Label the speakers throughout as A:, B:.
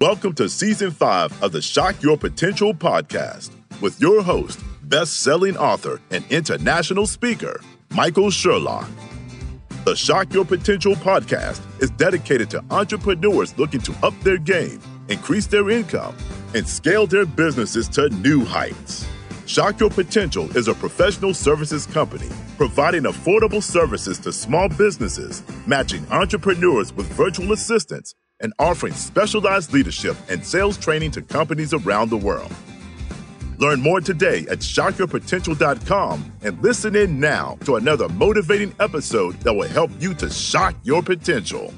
A: Welcome to season five of the Shock Your Potential podcast with your host, best selling author and international speaker, Michael Sherlock. The Shock Your Potential podcast is dedicated to entrepreneurs looking to up their game, increase their income, and scale their businesses to new heights. Shock Your Potential is a professional services company providing affordable services to small businesses, matching entrepreneurs with virtual assistants and offering specialized leadership and sales training to companies around the world. Learn more today at shockyourpotential.com and listen in now to another motivating episode that will help you to shock your potential.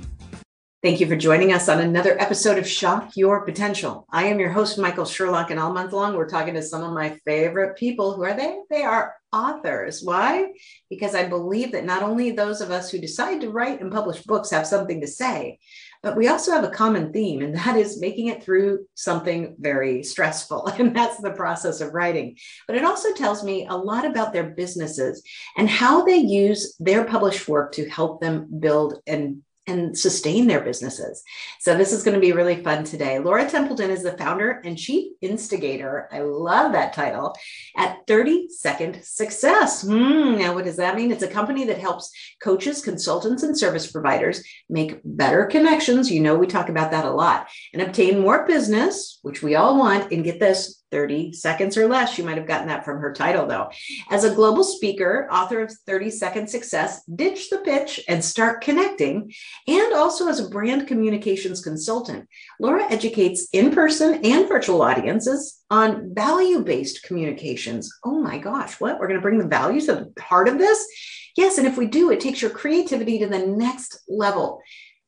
B: Thank you for joining us on another episode of Shock Your Potential. I am your host, Michael Sherlock, and all month long, we're talking to some of my favorite people. Who are they? They are authors. Why? Because I believe that not only those of us who decide to write and publish books have something to say, but we also have a common theme, and that is making it through something very stressful. And that's the process of writing. But it also tells me a lot about their businesses and how they use their published work to help them build and and sustain their businesses. So this is going to be really fun today. Laura Templeton is the founder and chief instigator. I love that title at 30 Second Success. Hmm, now, what does that mean? It's a company that helps coaches, consultants, and service providers make better connections. You know, we talk about that a lot and obtain more business, which we all want. And get this 30 seconds or less. You might have gotten that from her title, though. As a global speaker, author of 30 Second Success, Ditch the Pitch and Start Connecting, and also as a brand communications consultant, Laura educates in person and virtual audiences on value based communications. Oh my gosh, what? We're going to bring the value to the heart of this? Yes. And if we do, it takes your creativity to the next level,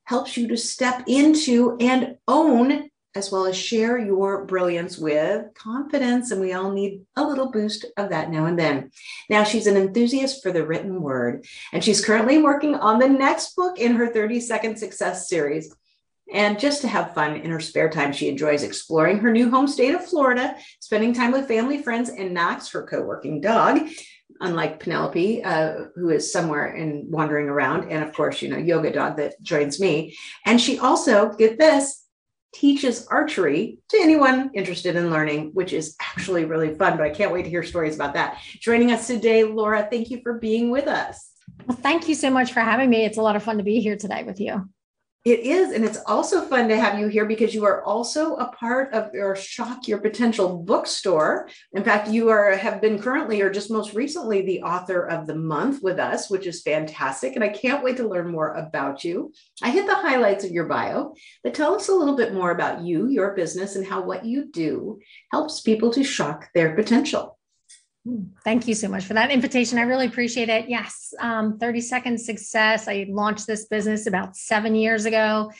B: helps you to step into and own as well as share your brilliance with confidence. And we all need a little boost of that now and then. Now, she's an enthusiast for the written word, and she's currently working on the next book in her 30 Second Success series. And just to have fun in her spare time, she enjoys exploring her new home state of Florida, spending time with family, friends, and Knox, her co working dog unlike Penelope, uh, who is somewhere and wandering around, and of course, you know, yoga dog that joins me. And she also, get this, teaches archery to anyone interested in learning, which is actually really fun. But I can't wait to hear stories about that. Joining us today, Laura, thank you for being with us.
C: Well, thank you so much for having me. It's a lot of fun to be here today with you.
B: It is. And it's also fun to have you here because you are also a part of your Shock Your Potential bookstore. In fact, you are have been currently or just most recently the author of the month with us, which is fantastic. And I can't wait to learn more about you. I hit the highlights of your bio, but tell us a little bit more about you, your business, and how what you do helps people to shock their potential.
C: Thank you so much for that invitation. I really appreciate it. Yes, um, 30 Second Success. I launched this business about seven years ago.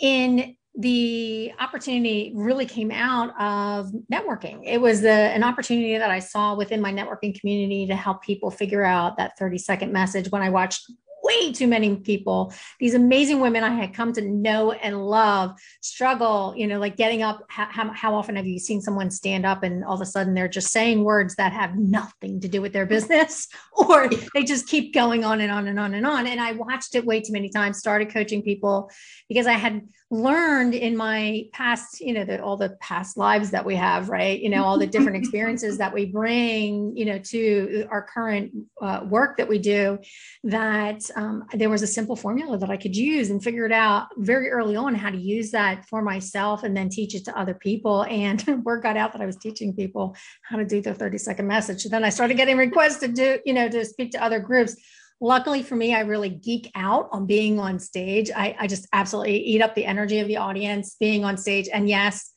C: In the opportunity really came out of networking. It was the, an opportunity that I saw within my networking community to help people figure out that 30 second message when I watched way too many people, these amazing women I had come to know and love, struggle, you know, like getting up. How, how often have you seen someone stand up and all of a sudden they're just saying words that have nothing to do with their business, or they just keep going on and on and on and on? And I watched it way too many times, started coaching people because I had learned in my past, you know, the, all the past lives that we have, right? You know, all the different experiences that we bring, you know, to our current uh, work that we do, that um, there was a simple formula that I could use and figure it out very early on how to use that for myself and then teach it to other people. And word got out that I was teaching people how to do the 30 second message. then I started getting requests to do, you know, to speak to other groups luckily for me, I really geek out on being on stage. I, I just absolutely eat up the energy of the audience being on stage. And yes,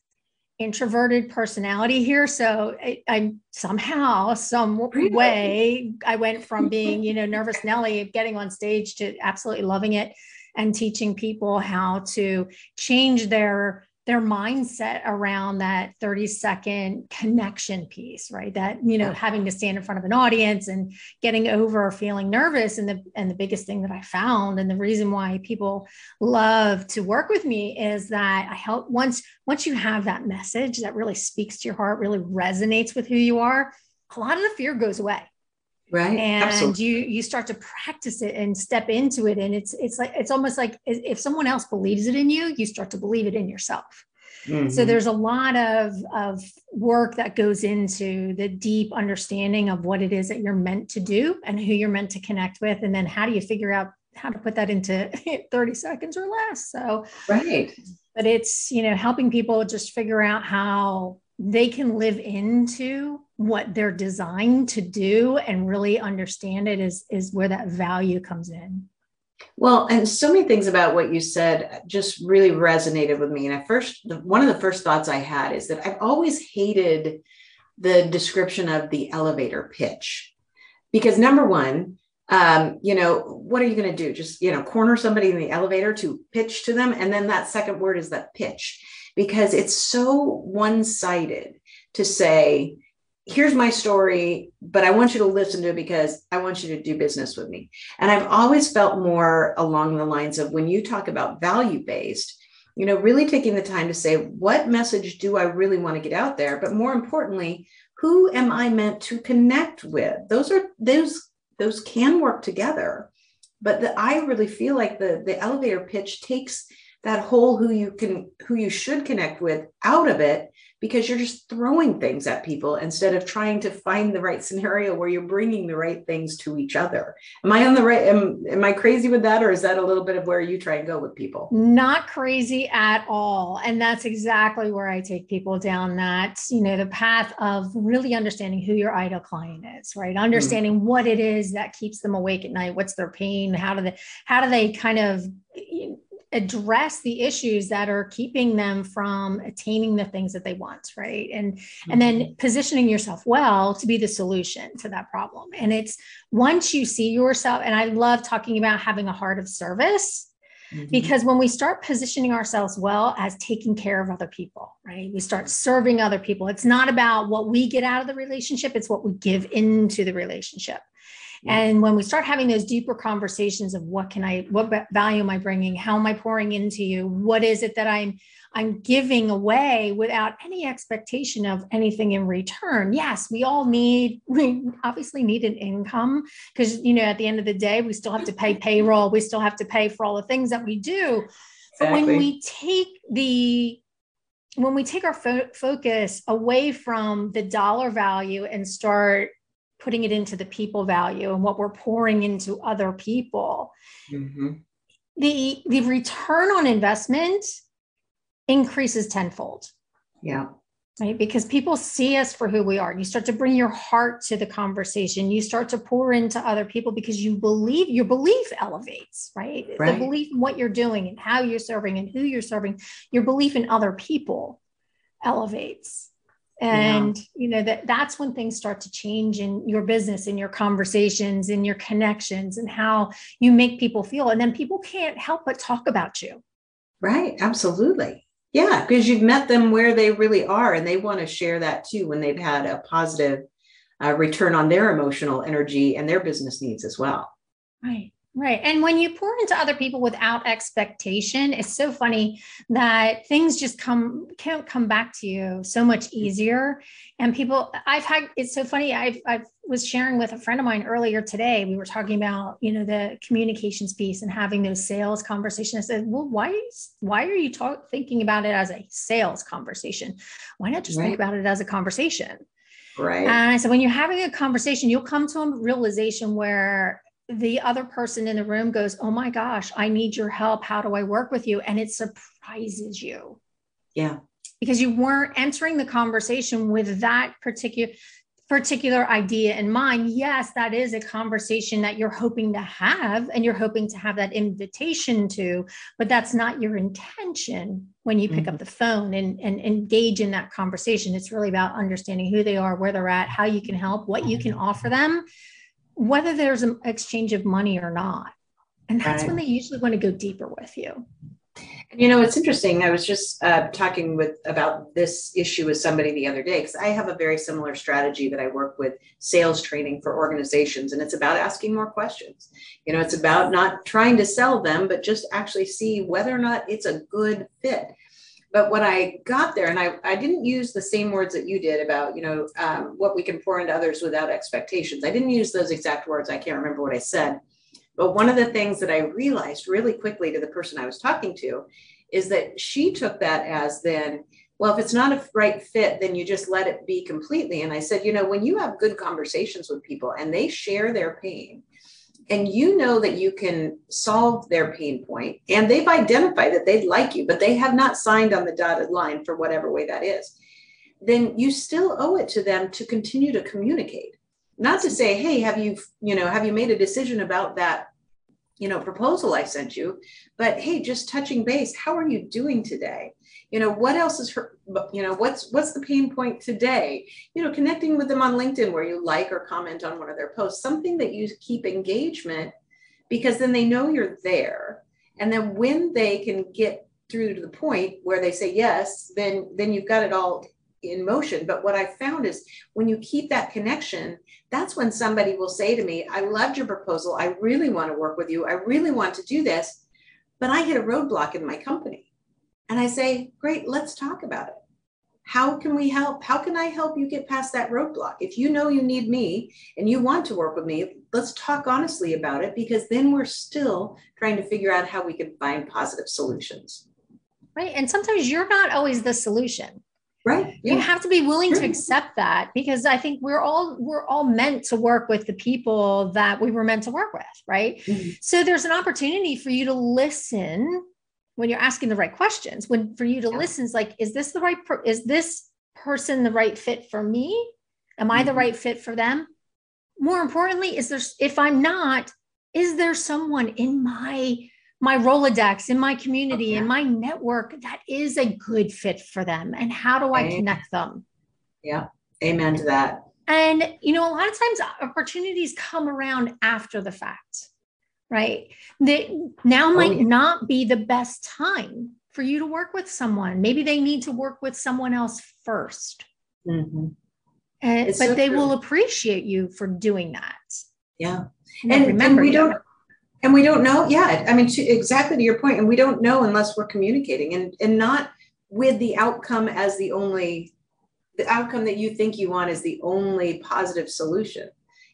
C: introverted personality here. So I, I somehow, some way, I went from being, you know, nervous Nelly, getting on stage to absolutely loving it and teaching people how to change their their mindset around that 30 second connection piece right? That you know having to stand in front of an audience and getting over feeling nervous and the and the biggest thing that i found and the reason why people love to work with me is that i help once once you have that message that really speaks to your heart really resonates with who you are a lot of the fear goes away
B: right
C: and Absolutely. you you start to practice it and step into it and it's it's like it's almost like if someone else believes it in you you start to believe it in yourself Mm-hmm. So there's a lot of, of work that goes into the deep understanding of what it is that you're meant to do and who you're meant to connect with. And then how do you figure out how to put that into 30 seconds or less? So,
B: right.
C: But it's, you know, helping people just figure out how they can live into what they're designed to do and really understand it is, is where that value comes in.
B: Well, and so many things about what you said just really resonated with me. And at first, one of the first thoughts I had is that I've always hated the description of the elevator pitch. Because number one, um, you know, what are you going to do? Just, you know, corner somebody in the elevator to pitch to them. And then that second word is that pitch, because it's so one sided to say, here's my story, but I want you to listen to it because I want you to do business with me. And I've always felt more along the lines of when you talk about value based, you know, really taking the time to say, what message do I really want to get out there? But more importantly, who am I meant to connect with? Those are those those can work together. But the, I really feel like the the elevator pitch takes that whole who you can who you should connect with out of it because you're just throwing things at people instead of trying to find the right scenario where you're bringing the right things to each other. Am I on the right? Am, am I crazy with that? Or is that a little bit of where you try and go with people?
C: Not crazy at all. And that's exactly where I take people down that, you know, the path of really understanding who your ideal client is, right? Mm-hmm. Understanding mm-hmm. what it is that keeps them awake at night. What's their pain? How do they, how do they kind of, address the issues that are keeping them from attaining the things that they want right and mm-hmm. and then mm-hmm. positioning yourself well to be the solution to that problem and it's once you see yourself and i love talking about having a heart of service Mm-hmm. Because when we start positioning ourselves well as taking care of other people, right? We start serving other people. It's not about what we get out of the relationship, it's what we give into the relationship. Mm. And when we start having those deeper conversations of what can I, what value am I bringing? How am I pouring into you? What is it that I'm, I'm giving away without any expectation of anything in return? Yes, we all need, we obviously need an income because, you know, at the end of the day, we still have to pay payroll. We still have to pay for all the things that we do. But when we take the when we take our fo- focus away from the dollar value and start putting it into the people value and what we're pouring into other people. Mm-hmm. the the return on investment increases tenfold.
B: Yeah.
C: Right? Because people see us for who we are. You start to bring your heart to the conversation. You start to pour into other people because you believe your belief elevates right, right. the belief in what you're doing and how you're serving and who you're serving your belief in other people elevates and yeah. you know that that's when things start to change in your business in your conversations in your connections and how you make people feel. And then people can't help but talk about you.
B: Right. Absolutely. Yeah because you've met them where they really are and they want to share that too when they've had a positive uh, return on their emotional energy and their business needs as well.
C: Right Right. And when you pour into other people without expectation, it's so funny that things just come can't come back to you so much mm. easier. And people I've had it's so funny. I've I was sharing with a friend of mine earlier today. We were talking about, you know, the communications piece and having those sales conversations. I said, well, why why are you talk, thinking about it as a sales conversation? Why not just right. think about it as a conversation?
B: Right. And
C: I said, when you're having a conversation, you'll come to a realization where the other person in the room goes, Oh my gosh, I need your help. How do I work with you? And it surprises you.
B: Yeah.
C: Because you weren't entering the conversation with that particular particular idea in mind yes that is a conversation that you're hoping to have and you're hoping to have that invitation to but that's not your intention when you pick mm-hmm. up the phone and, and engage in that conversation it's really about understanding who they are where they're at how you can help what you can offer them whether there's an exchange of money or not. And that's right. when they usually want to go deeper with you.
B: You know, it's interesting. I was just uh, talking with about this issue with somebody the other day because I have a very similar strategy that I work with sales training for organizations, and it's about asking more questions. You know, it's about not trying to sell them, but just actually see whether or not it's a good fit but when I got there, and I, I didn't use the same words that you did about, you know, um, what we can pour into others without expectations. I didn't use those exact words. I can't remember what I said. But one of the things that I realized really quickly to the person I was talking to is that she took that as then well, if it's not a right fit, then you just let it be completely. And I said, you know, when you have good conversations with people and they share their pain, and you know that you can solve their pain point, and they've identified that they'd like you, but they have not signed on the dotted line for whatever way that is, then you still owe it to them to continue to communicate. Not to say, hey, have you, you know, have you made a decision about that you know proposal i sent you but hey just touching base how are you doing today you know what else is her you know what's what's the pain point today? You know connecting with them on linkedin where you like or comment on one of their posts something that you keep engagement because then they know you're there. And then when they can get through to the point where they say yes then then you've got it all in motion. But what i found is when you keep that connection that's when somebody will say to me i loved your proposal. I really want to work with you. I really want to do this but i hit a roadblock in my company and I say, great, let's talk about it. How can we help? How can I help you get past that roadblock? If you know you need me and you want to work with me, let's talk honestly about it because then we're still trying to figure out how we can find positive solutions.
C: Right. And sometimes you're not always the solution
B: right
C: yeah. you have to be willing to accept that because i think we're all we're all meant to work with the people that we were meant to work with right mm-hmm. so there's an opportunity for you to listen when you're asking the right questions when for you to yeah. listen is like is this the right per- is this person the right fit for me am mm-hmm. i the mm-hmm. right fit for them more importantly is there if i'm not is there someone in my my rolodex in my community okay. in my network that is a good fit for them and how do i connect them
B: yeah amen to that
C: and you know a lot of times opportunities come around after the fact right? That now oh, might yeah. not be the best time for you to work with someone. Maybe they need to work with someone else 1st mm-hmm. And, but so they true. will appreciate you for doing that.
B: Yeah. And, and remember, and we don't, and we don't know. Yeah. I mean, to, exactly to your point. And we don't know unless we're communicating and, and not with the outcome as the only, the outcome that you think you want is the only positive solution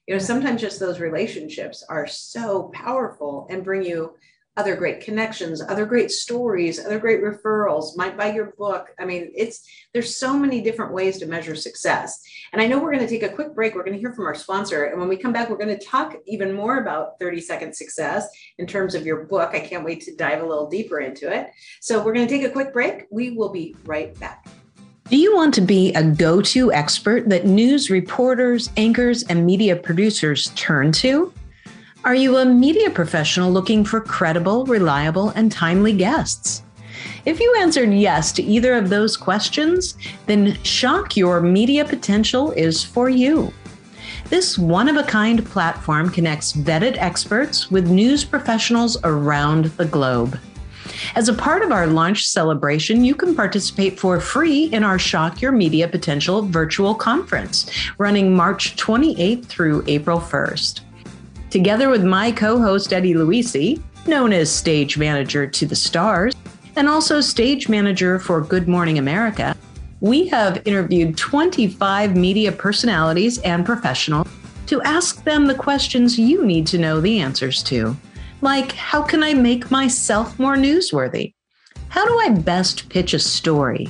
B: you know sometimes just those relationships are so powerful and bring you other great connections other great stories other great referrals might buy your book. I mean it's there's so many different ways to measure success. And i know we're going to take a quick break. We're going to hear from our sponsor. And when we come back we're going to talk even more about 30 second success in terms of your book. I can't wait to dive a little deeper into it. So we're going to take a quick break. We will be right back
D: do you want to be a go to expert that news reporters, anchors, and media producers turn to? Are you a media professional looking for credible, reliable, and timely guests? If you answered yes to either of those questions, then Shock Your Media Potential is for you. This one of a kind platform connects vetted experts with news professionals around the globe. As a part of our launch celebration, you can participate for free in our Shock Your Media Potential virtual conference running March 28th through April 1st. Together with my co host, Eddie Luisi, known as stage manager to the stars, and also stage manager for Good Morning America, we have interviewed 25 media personalities and professionals to ask them the questions you need to know the answers to like how can I make myself more newsworthy? How do I best pitch a story?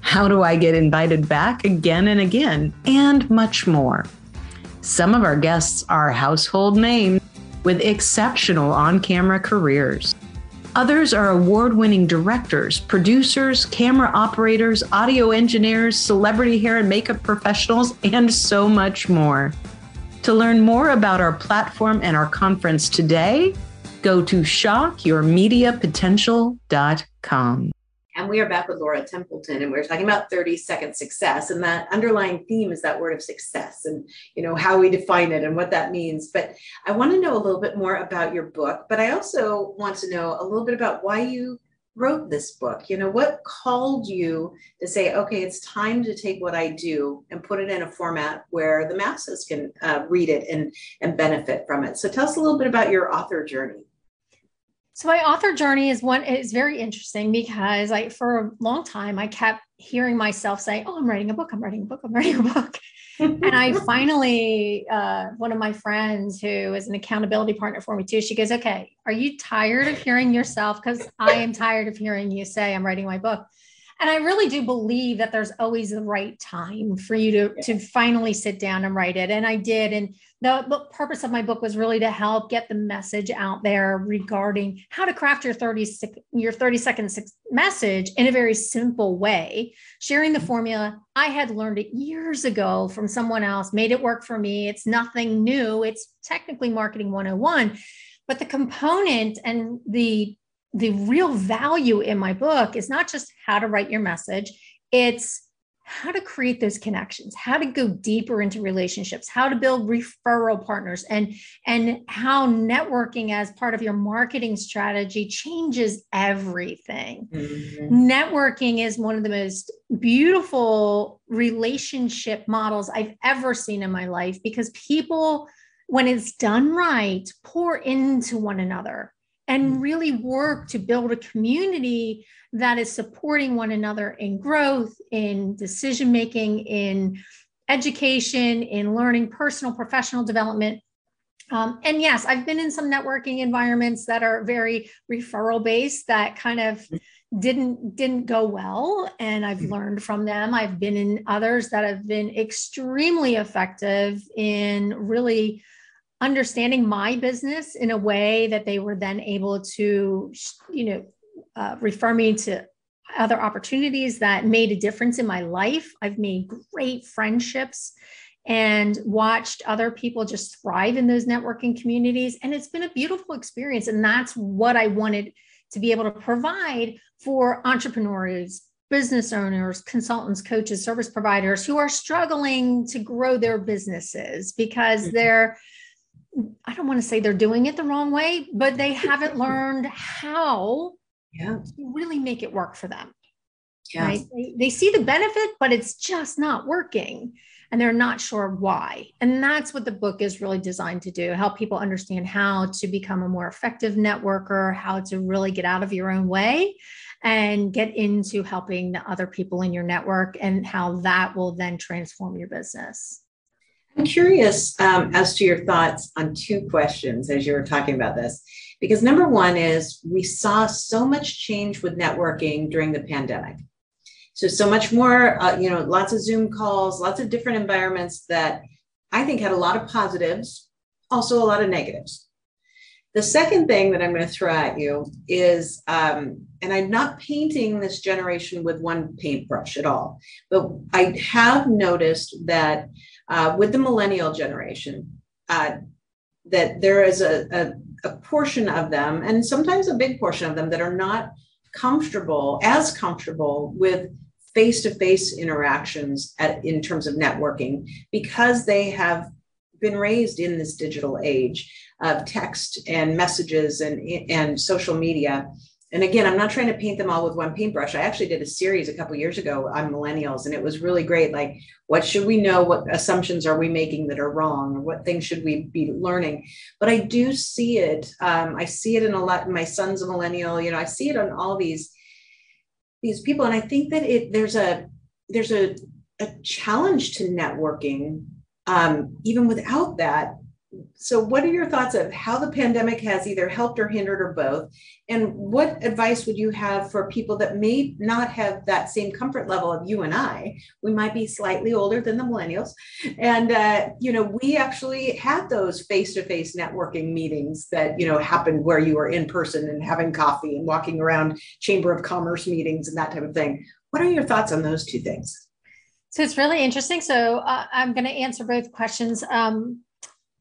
D: How do I get invited back again and again? And much more. Some of our guests are household names with exceptional on camera careers. Others are award winning directors, producers, camera operators, audio engineers, celebrity hair and makeup professionals, and so much more. To learn more about our platform and our conference today, go to shockyourmediapotential.com.
B: And we are back with Laura Templeton, and we're talking about 30 second success. And that underlying theme is that word of success and you know how we define it and what that means. But I want to know a little bit more about your book, but I also want to know a little bit about why you wrote this book? You know, what called you to say, okay, it's time to take what I do and put it in a format where the masses can uh, read it and, and benefit from it? So tell us a little bit about your author journey.
C: So my author journey is one is very interesting because I for a long time I kept hearing myself say, "Oh, I'm writing a book. I'm writing a book. I'm writing a book." and I finally, uh, one of my friends who is an accountability partner for me too, she goes, "Okay, are you tired of hearing yourself? Because I am tired of hearing you say I'm writing my book." And i really do believe that there's always the right time for you to yeah. to finally sit down and write it. And i did. And the, purpose of my book was really to help get the message out there regarding how to craft your 30 your 30 second message in a very simple way sharing the mm-hmm. formula i had learned it years ago from someone else made it work for me. It's nothing new. It's technically marketing 101 but the component and the the real value in my book is not just how to write your message, it's how to create those connections how to go deeper into relationships how to build referral partners and and how networking as part of your marketing strategy changes everything mm-hmm. networking is one of the most beautiful relationship models i've ever seen in my life because people when it's done right pour into one another and mm. really work to build a community that is supporting one another in growth, in decision making, in education, in learning, personal, professional development. Um, and yes, I've been in some networking environments that are very referral based that kind of mm. didn't didn't go well and i've mm. learned from them i've been in others that have been extremely effective in really understanding my business in a way that they were then able to, you know, uh, refer me to other opportunities that made a difference in my life. I've made great friendships and watched other people just thrive in those networking communities. And it's been a beautiful experience. And that's what I wanted to be able to provide for entrepreneurs, business owners, consultants, coaches, service providers who are struggling to grow their businesses because mm-hmm. they're I don't want to say they're doing it the wrong way, but they haven't learned how yeah. to really make it work for them. Yeah. Right? They, they see the benefit, but it's just not working and they're not sure why. And that's what the book is really designed to do help people understand how to become a more effective networker, how to really get out of your own way and get into helping the other people in your network and how that will then transform your business.
B: I'm curious um, as to your thoughts on two questions as you were talking about this. Because number one is we saw so much change with networking during the pandemic. So, so much more, uh, you know, lots of Zoom calls, lots of different environments that I think had a lot of positives, also a lot of negatives. The second thing that I'm going to throw at you is, um, and I'm not painting this generation with one paintbrush at all, but I have noticed that uh, with the millennial generation, uh, that there is a, a, a portion of them, and sometimes a big portion of them, that are not comfortable, as comfortable with face to face interactions at, in terms of networking because they have been raised in this digital age of text and messages and, and social media and again, I'm not trying to paint them all with one paintbrush. I actually did a series a couple years ago on millennials, and it was really great. Like, what should we know? What assumptions are we making that are wrong? Or what things should we be learning? But I do see it. Um, I see it in a lot. My son's a millennial. You know, I see it on all these these people, and I think that it there's a there's a a challenge to networking um, even without that so what are your thoughts of how the pandemic has either helped or hindered or both? And what advice would you have for people that may not have that same comfort level of you and i? We might be slightly older than the millennials. And uh, you know we actually had those face-to-face networking meetings that you know happened where you were in person and having coffee and walking around chamber of commerce meetings and that type of thing. What are your thoughts on those two things?
C: So it's really interesting. So uh, I'm going to answer both questions. Um,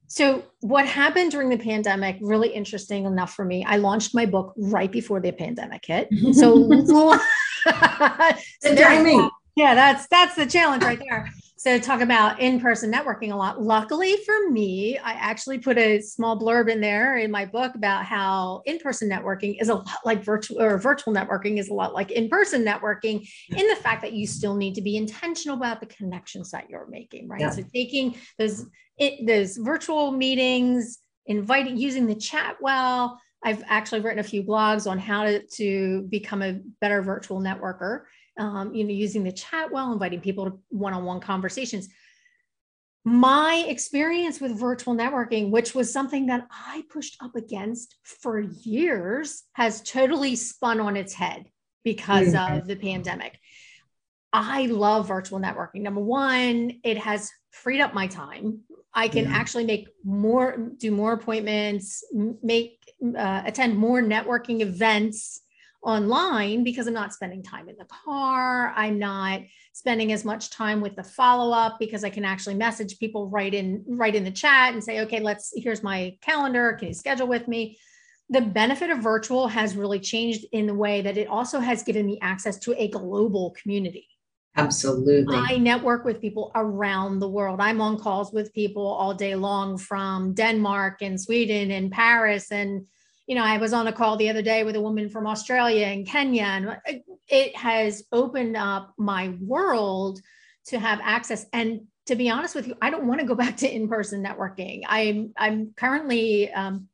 C: so, what happened during the pandemic, really interesting enough for me, I launched my book right before the pandemic hit. So, so timing. Yeah, that's that's the challenge right there. So, talk about in-person networking a lot. Luckily for me, I actually put a small blurb in there in my book about how in-person networking is a lot like virtual or virtual networking is a lot like in-person networking in the fact that you still need to be intentional about the connections that you're making, right? Yeah. So, taking those it, those virtual meetings, inviting, using the chat well, I've actually written a few blogs on how to, to become a better virtual networker. Um, you know, using the chat well, inviting people to one-on-one conversations. My experience with virtual networking, which was something that I pushed up against for years, has totally spun on its head because mm-hmm. of the pandemic. I love virtual networking. Number one, it has freed up my time. I can yeah. actually make more, do more appointments, make, uh, attend more networking events online because I'm not spending time in the car. I'm not spending as much time with the follow up because I can actually message people right in right in the chat and say, okay, let's here's my calendar. Can you schedule with me? The benefit of virtual has really changed in the way that it also has given me access to a global community.
B: Absolutely.
C: I network with people around the world. I'm on calls with people all day long from Denmark and Sweden and Paris. And, you know, I was on a call the other day with a woman from Australia and Kenya. And it has opened up my world to have access. And to be honest with you, I don't want to go back to in-person networking. I'm I'm currently um,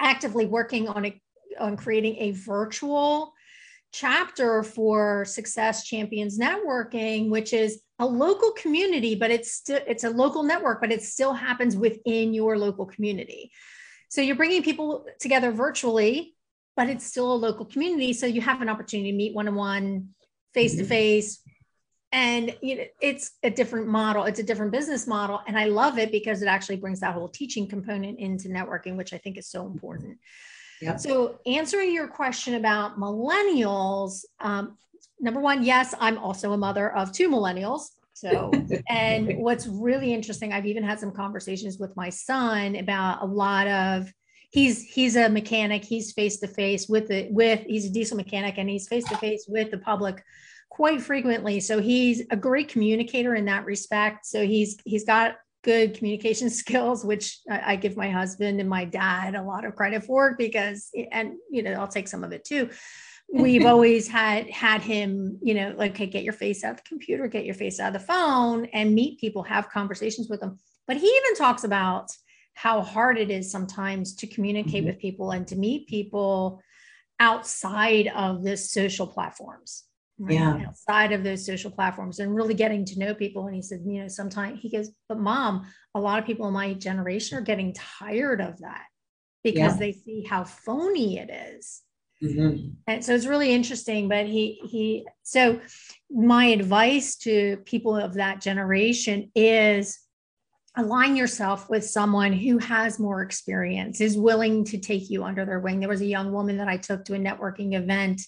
C: actively working on a on creating a virtual chapter for Success Champions Networking, which is a local community, but it's still it's a local network, but it still happens within your local community. So you're bringing people together virtually, but it's still a local community. So you have an opportunity to meet one on one, face to face, and you know it's a different model. It's a different business model, and I love it because it actually brings that whole teaching component into networking, which I think is so important. Yep. So, answering your question about millennials, um, number one, yes, I'm also a mother of two millennials. So, and what's really interesting, I've even had some conversations with my son about a lot of he's he's a mechanic he's face to face with the with he's a diesel mechanic and he's face to face with the public quite frequently so he's a great communicator in that respect so he's he's got good communication skills, which I, give my husband and my dad a lot of credit for because, and you know, I'll take some of it too. We've always had had him, you know, like, okay, get your face out of the computer, get your face out of the phone, and meet people, have conversations with them. But he even talks about how hard it is sometimes to communicate mm-hmm. with people and to meet people outside of the social platforms right, yeah. outside of those social platforms and really getting to know people. And he said, you know, sometimes he goes, but mom, a lot of people in my generation are getting tired of that because yeah. they see how phony it is. Mm-hmm. And so it's really interesting. But he he so my advice to people of that generation is align yourself with someone who has more experience, is willing to take you under their wing. There was a young woman that I took to a networking event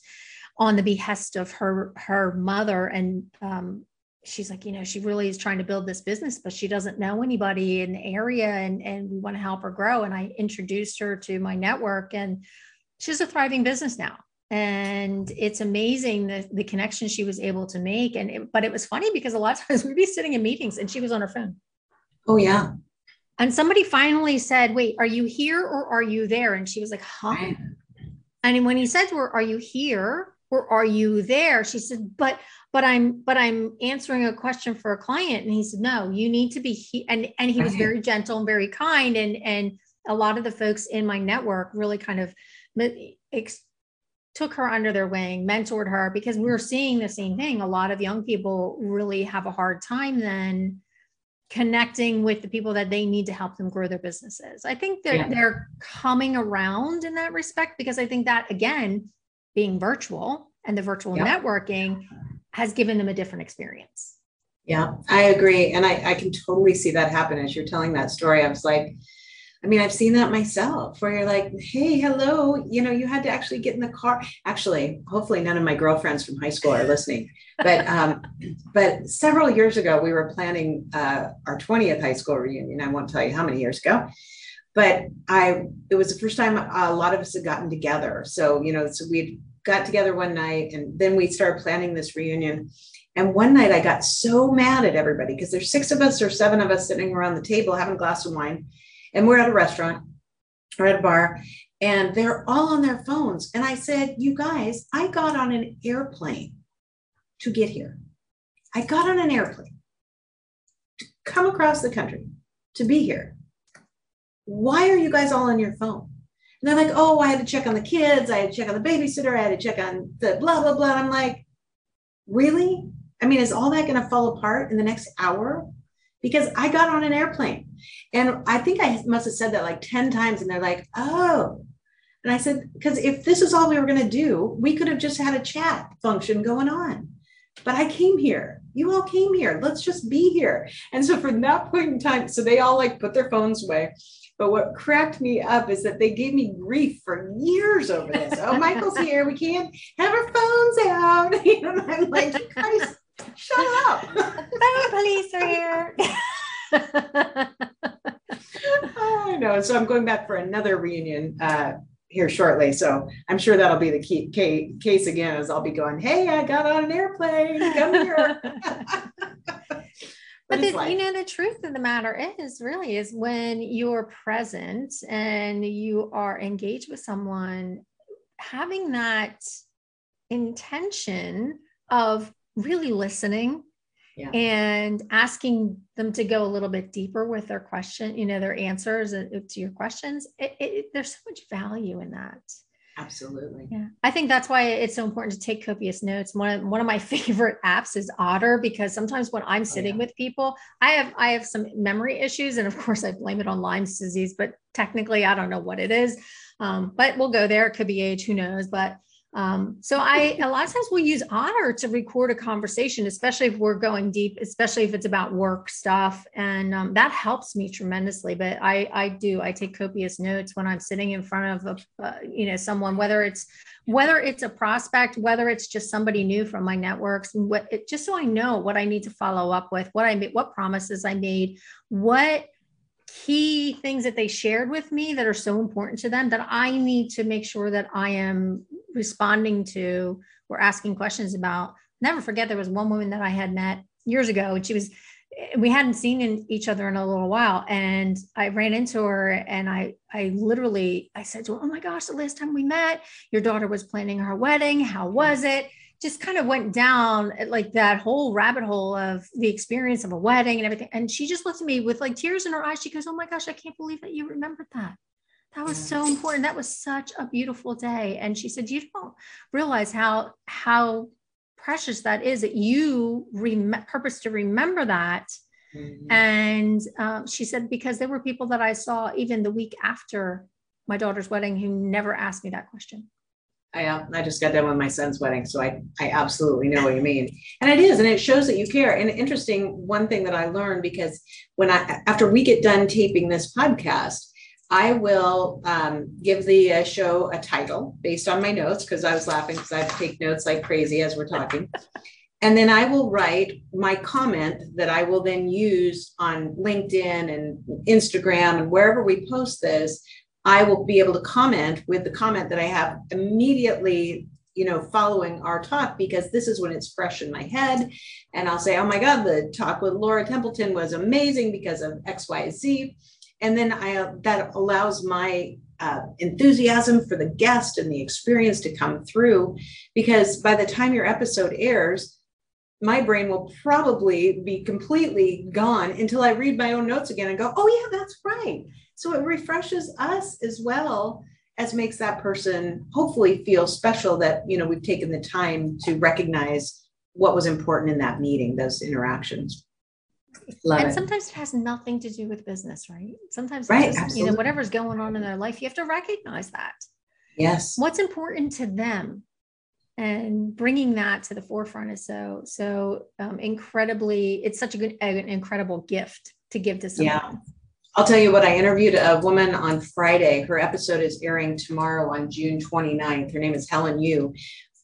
C: on the behest of her her mother and um, she's like you know she really is trying to build this business but she doesn't know anybody in the area and and we want to help her grow and i introduced her to my network and she's a thriving business now. And it's amazing the, the connection she was able to make. And it, but it was funny because a lot of times we'd be sitting in meetings and she was on her phone.
B: Oh yeah.
C: And somebody finally said wait are you here or are you there? And she was like huh? Right. and when he said to her are you here or are you there? She said but but i'm but i'm answering a question for a client. And he said no you need to be he-. and and he was very gentle and very kind. And and a lot of the folks in my network really kind of took her under their wing mentored her because we're seeing the same thing a lot of young people really have a hard time then connecting with the people that they need to help them grow their businesses i think they're yeah. they're coming around in that respect because i think that again being virtual and the virtual networking has given them a different experience.
B: Yeah, I agree. And I, I can totally see that happen as you're telling that story. I was like, I mean, I've seen that myself where you're like, hey, hello, you know, you had to actually get in the car. Actually, hopefully none of my girlfriends from high school are listening. But um, but several years ago, we were planning uh, our 20th high school reunion. I won't tell you how many years ago but I it was the first time a lot of us had gotten together. So you know, so we got together one night, and then we started planning this reunion. And one night I got so mad at everybody because there's six of us or seven of us sitting around the table having a glass of wine, and we're at a restaurant or at a bar, and they're all on their phones. And I said, "You guys, I got on an airplane to get here. I got on an airplane to come across the country to be here." why are you guys all on your phone? And they're like, oh, I had to check on the kids, I had to check on the babysitter, I had to check on the blah, blah, blah. I'm like, really? I mean, is all that going to fall apart in the next hour? Because I got on an airplane and I think I must have said that like 10 times. And they're like, oh. And I said, because if this is all we were going to do, we could have just had a chat function going on. But I came here. You all came here. Let's just be here. And so from that point in time, so they all like put their phones away. But what cracked me up is that they gave me grief for years over this. oh, Michael's here. We can't have our phones out. and I'm like, you guys, shut up.
C: The police are here.
B: oh, I know. So I'm going back for another reunion uh, here shortly. So I'm sure that'll be the key, key, case again as I'll be going, hey, I got on an airplane. Come here.
C: but the, you know the truth of the matter is really is when you're present and you are engaged with someone having that intention of really listening yeah. and asking them to go a little bit deeper with their question you know their answers uh, to your questions it, it, there's so much value in that
B: Absolutely.
C: Yeah. I think that's why it's so important to take copious notes. One of one of my favorite apps is Otter because sometimes when I'm sitting oh, yeah. with people, I have I have some memory issues. And of course I blame it on Lyme's disease, but technically I don't know what it is. Um, but we'll go there. It could be age, who knows? But um, so I a lot of times we'll use Otter to record a conversation, especially if we're going deep, especially if it's about work stuff, and um, that helps me tremendously. But I I do I take copious notes when I'm sitting in front of a uh, you know someone, whether it's whether it's a prospect, whether it's just somebody new from my networks, what it, just so I know what I need to follow up with, what I made, what promises I made, what key things that they shared with me that are so important to them that I need to make sure that I am responding to or asking questions about. Never forget there was one woman that I had met years ago and she was we hadn't seen each other in a little while and i ran into her and i i literally i said to her oh my gosh the last time we met your daughter was planning her wedding how was it just kind of went down like that whole rabbit hole of the experience of a wedding and everything. And she just looked at me with like tears in her eyes. She goes, Oh my gosh, I can't believe that you remembered that. That was so important. That was such a beautiful day. And she said, You don't realize how, how precious that is that you rem- purpose to remember that. Mm-hmm. And um, she said, Because there were people that I saw even the week after my daughter's wedding who never asked me that question.
B: I, uh, I just got done with my son's wedding, so I, I absolutely know what you mean. And it is, and it shows that you care. And interesting, one thing that I learned because when I, after we get done taping this podcast, I will um, give the uh, show a title based on my notes because I was laughing because I take notes like crazy as we're talking. And then I will write my comment that I will then use on LinkedIn and Instagram and wherever we post this I will be able to comment with the comment that I have immediately, you know, following our talk because this is when it's fresh in my head. And I'll say, oh my God, the talk with Laura Templeton was amazing because of X, Y, Z. And then I that allows my uh, enthusiasm for the guest and the experience to come through because by the time your episode airs, my brain will probably be completely gone until I read my own notes again and go, oh, yeah, that's right. So it refreshes us as well as makes that person hopefully feel special that, you know, we've taken the time to recognize what was important in that meeting, those interactions.
C: Love and it. sometimes it has nothing to do with business, right? Sometimes, right, just, you know, whatever's going on in their life, you have to recognize that.
B: Yes.
C: What's important to them, and bringing that to the forefront is so so um, incredibly. It's such a good, an incredible gift to give to someone.
B: Yeah. I'll tell you what, I interviewed a woman on Friday. Her episode is airing tomorrow on June 29th. Her name is Helen Yu.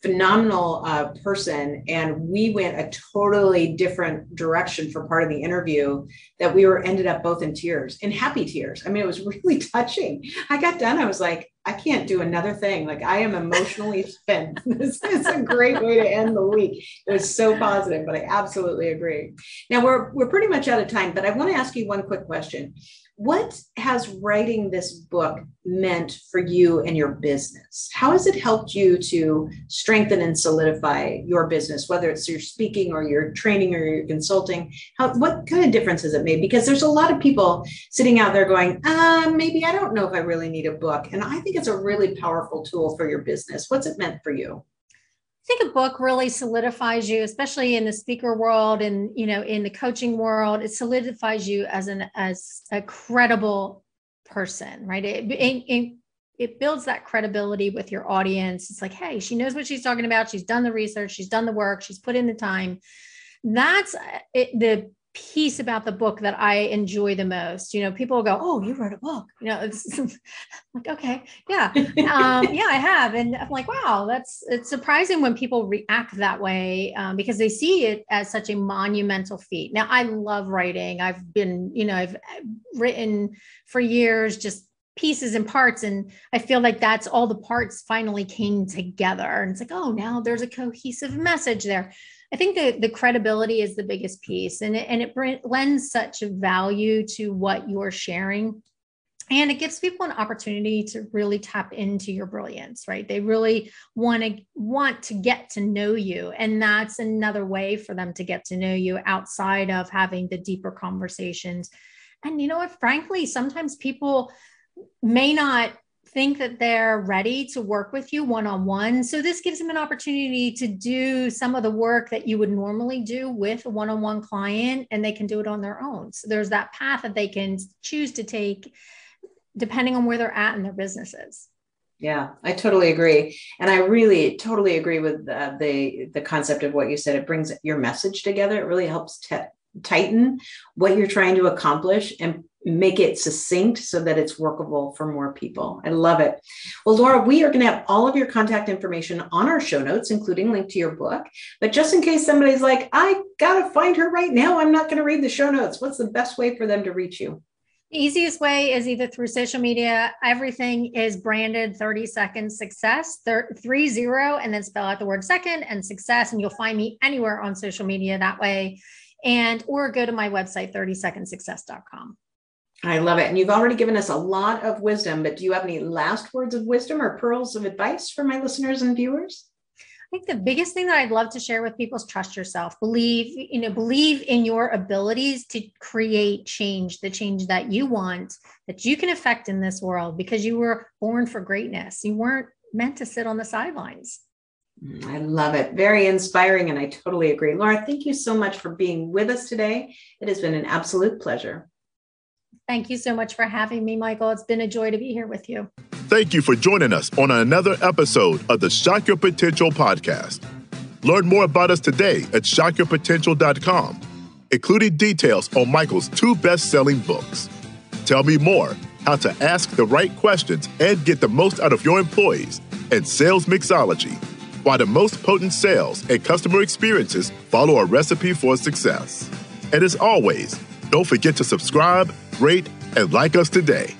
B: Phenomenal uh, person. And we went a totally different direction for part of the interview that we were ended up both in tears, in happy tears. I mean, it was really touching. I got done. I was like, I can't do another thing. Like I am emotionally spent. this is a great way to end the week. It was so positive, but I absolutely agree. Now we're we're pretty much out of time, but I want to ask you one quick question. What has writing this book meant for you and your business? How has it helped you to strengthen and solidify your business, whether it's your speaking or your training or your consulting? How, what kind of difference has it made? Because there's a lot of people sitting out there going, uh, maybe I don't know if I really need a book. And I think it's a really powerful tool for your business. What's it meant for you?
C: I think a book really solidifies you, especially in the speaker world and you know in the coaching world. It solidifies you as an as a credible person, right? It, it, it builds that credibility with your audience. It's like, hey, she knows what she's talking about. She's done the research. She's done the work. She's put in the time. That's it, the piece about the book that I enjoy the most. You know, people go, "Oh, you wrote a book." You know, it's like, okay, yeah, um, yeah, I have, and I'm like, wow, that's it's surprising when people react that way um, because they see it as such a monumental feat. Now, I love writing. I've been, you know, I've written for years, just pieces and parts and i feel like that's all the parts finally came together and it's like oh now there's a cohesive message there I think the, the credibility is the biggest piece and it, and it lends such value to what you're sharing. And it gives people an opportunity to really tap into your brilliance, right? They really want to want to get to know you. And that's another way for them to get to know you outside of having the deeper conversations. And you know what, frankly, sometimes people may not think that they're ready to work with you one on one. So, this gives them an opportunity to do some of the work that you would normally do with a one on one client, and they can do it on their own. So, there's that path that they can choose to take depending on where they're at in their businesses.
B: Yeah, I totally agree, and I really totally agree with uh, the the concept of what you said. It brings your message together. It really helps t- tighten what you're trying to accomplish and make it succinct so that it's workable for more people. I love it. Well, Laura, we are going to have all of your contact information on our show notes, including link to your book. But just in case somebody's like, I got to find her right now, I'm not going to read the show notes. What's the best way for them to reach you?
C: easiest way is either through social media. Everything is branded 30 seconds success, three zero, and then spell out the word second and success. And you'll find me anywhere on social media that way. And or go to my website, 30secondsuccess.com.
B: I love it. And you've already given us a lot of wisdom, but do you have any last words of wisdom or pearls of advice for my listeners and viewers?
C: I think the biggest thing that I'd love to share with people is trust yourself. Believe, you know, believe in your abilities to create change, the change that you want, that you can affect in this world because you were born for greatness. You weren't meant to sit on the sidelines.
B: Mm, I love it. Very inspiring. And I totally agree. Laura, thank you so much for being with us today. It has been an absolute pleasure.
C: Thank you so much for having me, Michael. It's been a joy to be here with you.
A: Thank you for joining us on another episode of the Shock Your Potential podcast. Learn more about us today at shockyourpotential.com, including details on Michael's two best selling books. Tell me more how to ask the right questions and get the most out of your employees and sales mixology, why the most potent sales and customer experiences follow a recipe for success. And as always, don't forget to subscribe, rate, and like us today.